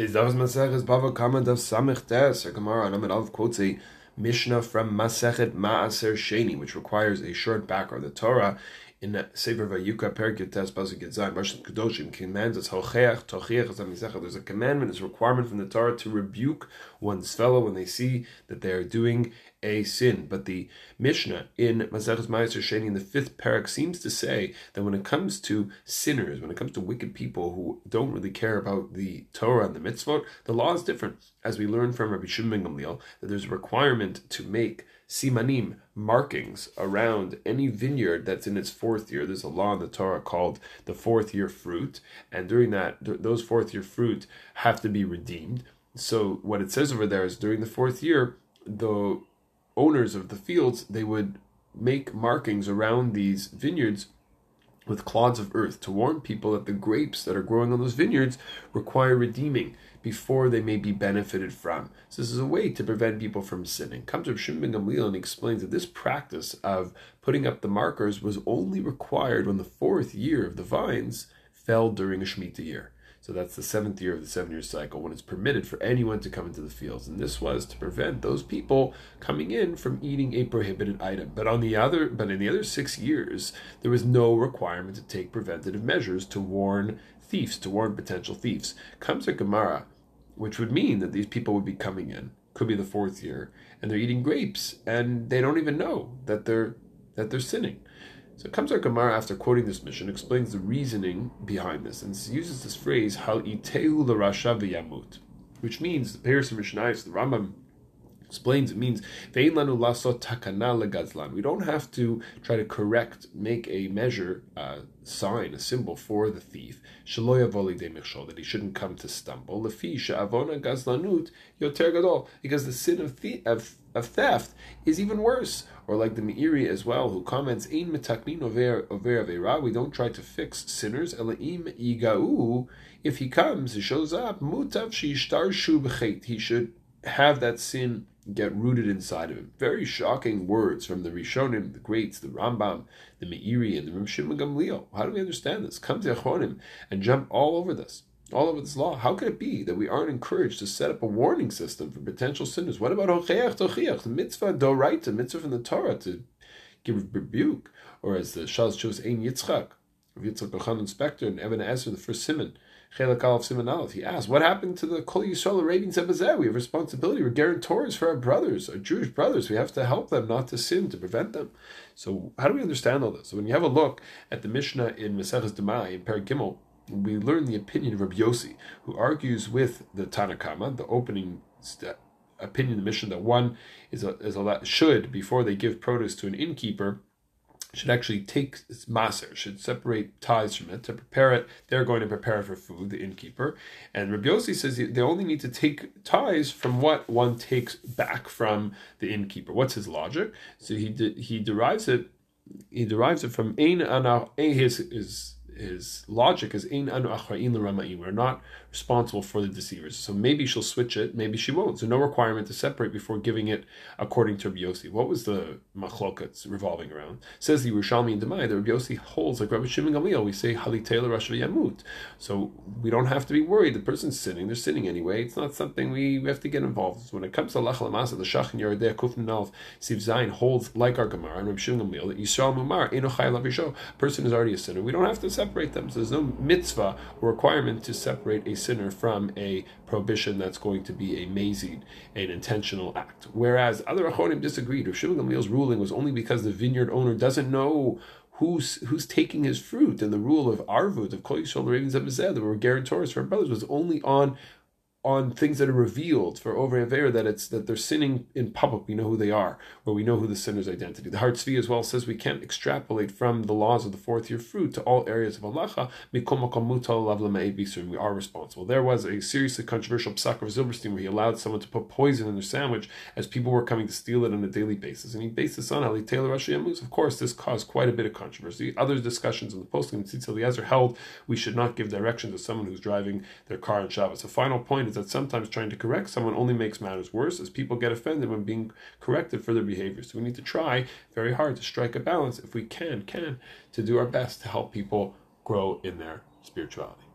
Is Davos Maseches Bava Kamma Dav Samich Tes, or Gemara on Amud Aleph quotes a Mishnah from Masechet Maaser Sheni, which requires a short background. Of the Torah in Sefer Vayikra Perikut Tes Pasuk Yitzayin Barshat Kedoshim commands us Hocheach Tochiach There's a commandment, there's a requirement from the Torah to rebuke one's fellow when they see that they are doing a sin. But the Mishnah in Maseches Maaser Sheni in the fifth parak seems to say that when it comes to sinners, when it comes to wicked people who don't really care about the Torah and the mitzvot, the law is different. As we learn from Rabbi Shimon Gamliel, that there's a requirement to make simanim, markings around any vineyard that's in its fourth year. There's a law in the Torah called the fourth year fruit, and during that, those fourth year fruit have to be redeemed. So what it says over there is during the fourth year, the owners of the fields they would make markings around these vineyards with clods of earth to warn people that the grapes that are growing on those vineyards require redeeming before they may be benefited from. So this is a way to prevent people from sinning. Comes to Shimon Gamliel and explains that this practice of putting up the markers was only required when the fourth year of the vines fell during a Shemitah year. So that's the seventh year of the seven year cycle when it's permitted for anyone to come into the fields. And this was to prevent those people coming in from eating a prohibited item. But on the other but in the other six years, there was no requirement to take preventative measures to warn thieves, to warn potential thieves. Comes a Gemara, which would mean that these people would be coming in, could be the fourth year, and they're eating grapes, and they don't even know that they're that they're sinning. So our Gemara after quoting this Mishnah, explains the reasoning behind this, and uses this phrase "Hal itehu l'rasha v'yamut," which means the Peirush Mishnayos, the Rambam explains it means We don't have to try to correct, make a measure, uh, sign, a symbol for the thief. That he shouldn't come to stumble. Because the sin of, of, of theft is even worse. Or like the Meiri as well, who comments. We don't try to fix sinners. Elaim. If he comes, he shows up. He should have that sin get rooted inside of him. Very shocking words from the Rishonim, the greats, the Rambam, the Meiri, and the Rim Gamliel. How do we understand this? Come to Achronim and jump all over this, all over this law. How could it be that we aren't encouraged to set up a warning system for potential sinners? What about Hocheach Tochiach, the mitzvah doraita, mitzvah from the Torah to give rebuke? Or as the Shaz chose Ein Yitzchak, Yitzchak Elchanan Spektor, and Even HaEzer, the first Simon, He asked, "What happened to the Kol Yisrael Arevim Zebazeh? We have responsibility. We're guarantors for our brothers, our Jewish brothers. We have to help them not to sin, to prevent them." So, how do we understand all this? So, when you have a look at the Mishnah in Maseches Demai in Per Gimel, we learn the opinion of Rabbi Yossi, who argues with the Tanna Kamma, the opening step, opinion of the Mishnah that one is a, is a should before they give produce to an innkeeper should actually take maaser, should separate ties from it to prepare it. They're going to prepare it for food, the innkeeper. And Rabbi says they only need to take ties from what one takes back from the innkeeper. What's his logic? So he de- he derives it he derives it from ein ana his his his logic is ein anu We're not responsible for the deceivers. So maybe she'll switch it, maybe she won't. So no requirement to separate before giving it according to Rabbi Yossi. What was the machlokets revolving around? Says the Yerushalmi and Demai that Rabbi Yossi holds like Rabbi Shimon Gamliel. We say halitela Rosh Yamut. So we don't have to be worried. The person's sinning. They're sinning anyway. It's not something we, we have to get involved. So when it comes to Lach Lamasa, the Shach and Yerideh Kufn Nalv Siv Zayin holds like our Gemara and Rabbi Shimon Gamliel that Yisrael Mumar Enochai Lavisho. Person is already a sinner. We don't have to separate them. So there's no mitzvah requirement to separate a sinner from a prohibition that's going to be a mazing, an intentional act. Whereas other Achronim disagreed. Rav Shimon Gamliel's ruling was only because the vineyard owner doesn't know who's who's taking his fruit, and the rule of arvut of kol yisrael ravens of Bezed, that were guarantors for her brothers was only on on things that are revealed for over and over that it's that they're sinning in public. We know who they are, or we know who the sinner's identity. The Har Tzvi as well says we can't extrapolate from the laws of the fourth year fruit to all areas of halacha. We are responsible. There was a seriously controversial psak of Zilberstein where he allowed someone to put poison in their sandwich as people were coming to steal it on a daily basis, and he based this on Ali Taylor Rashi Of course, this caused quite a bit of controversy. Other discussions in the poskim Tzitz Eliezer held we should not give direction to someone who's driving their car on Shabbos. A final point that sometimes trying to correct someone only makes matters worse as people get offended when being corrected for their behavior. So we need to try very hard to strike a balance if we can, can, to do our best to help people grow in their spirituality.